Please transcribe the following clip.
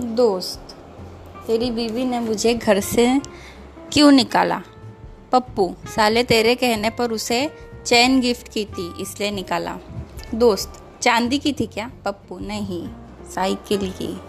दोस्त, तेरी बीवी ने मुझे घर से क्यों निकाला? पप्पू, साले तेरे कहने पर उसे चैन गिफ्ट की थी, इसलिए निकाला। दोस्त, चांदी की थी क्या? पप्पू, नहीं, साइकिल की।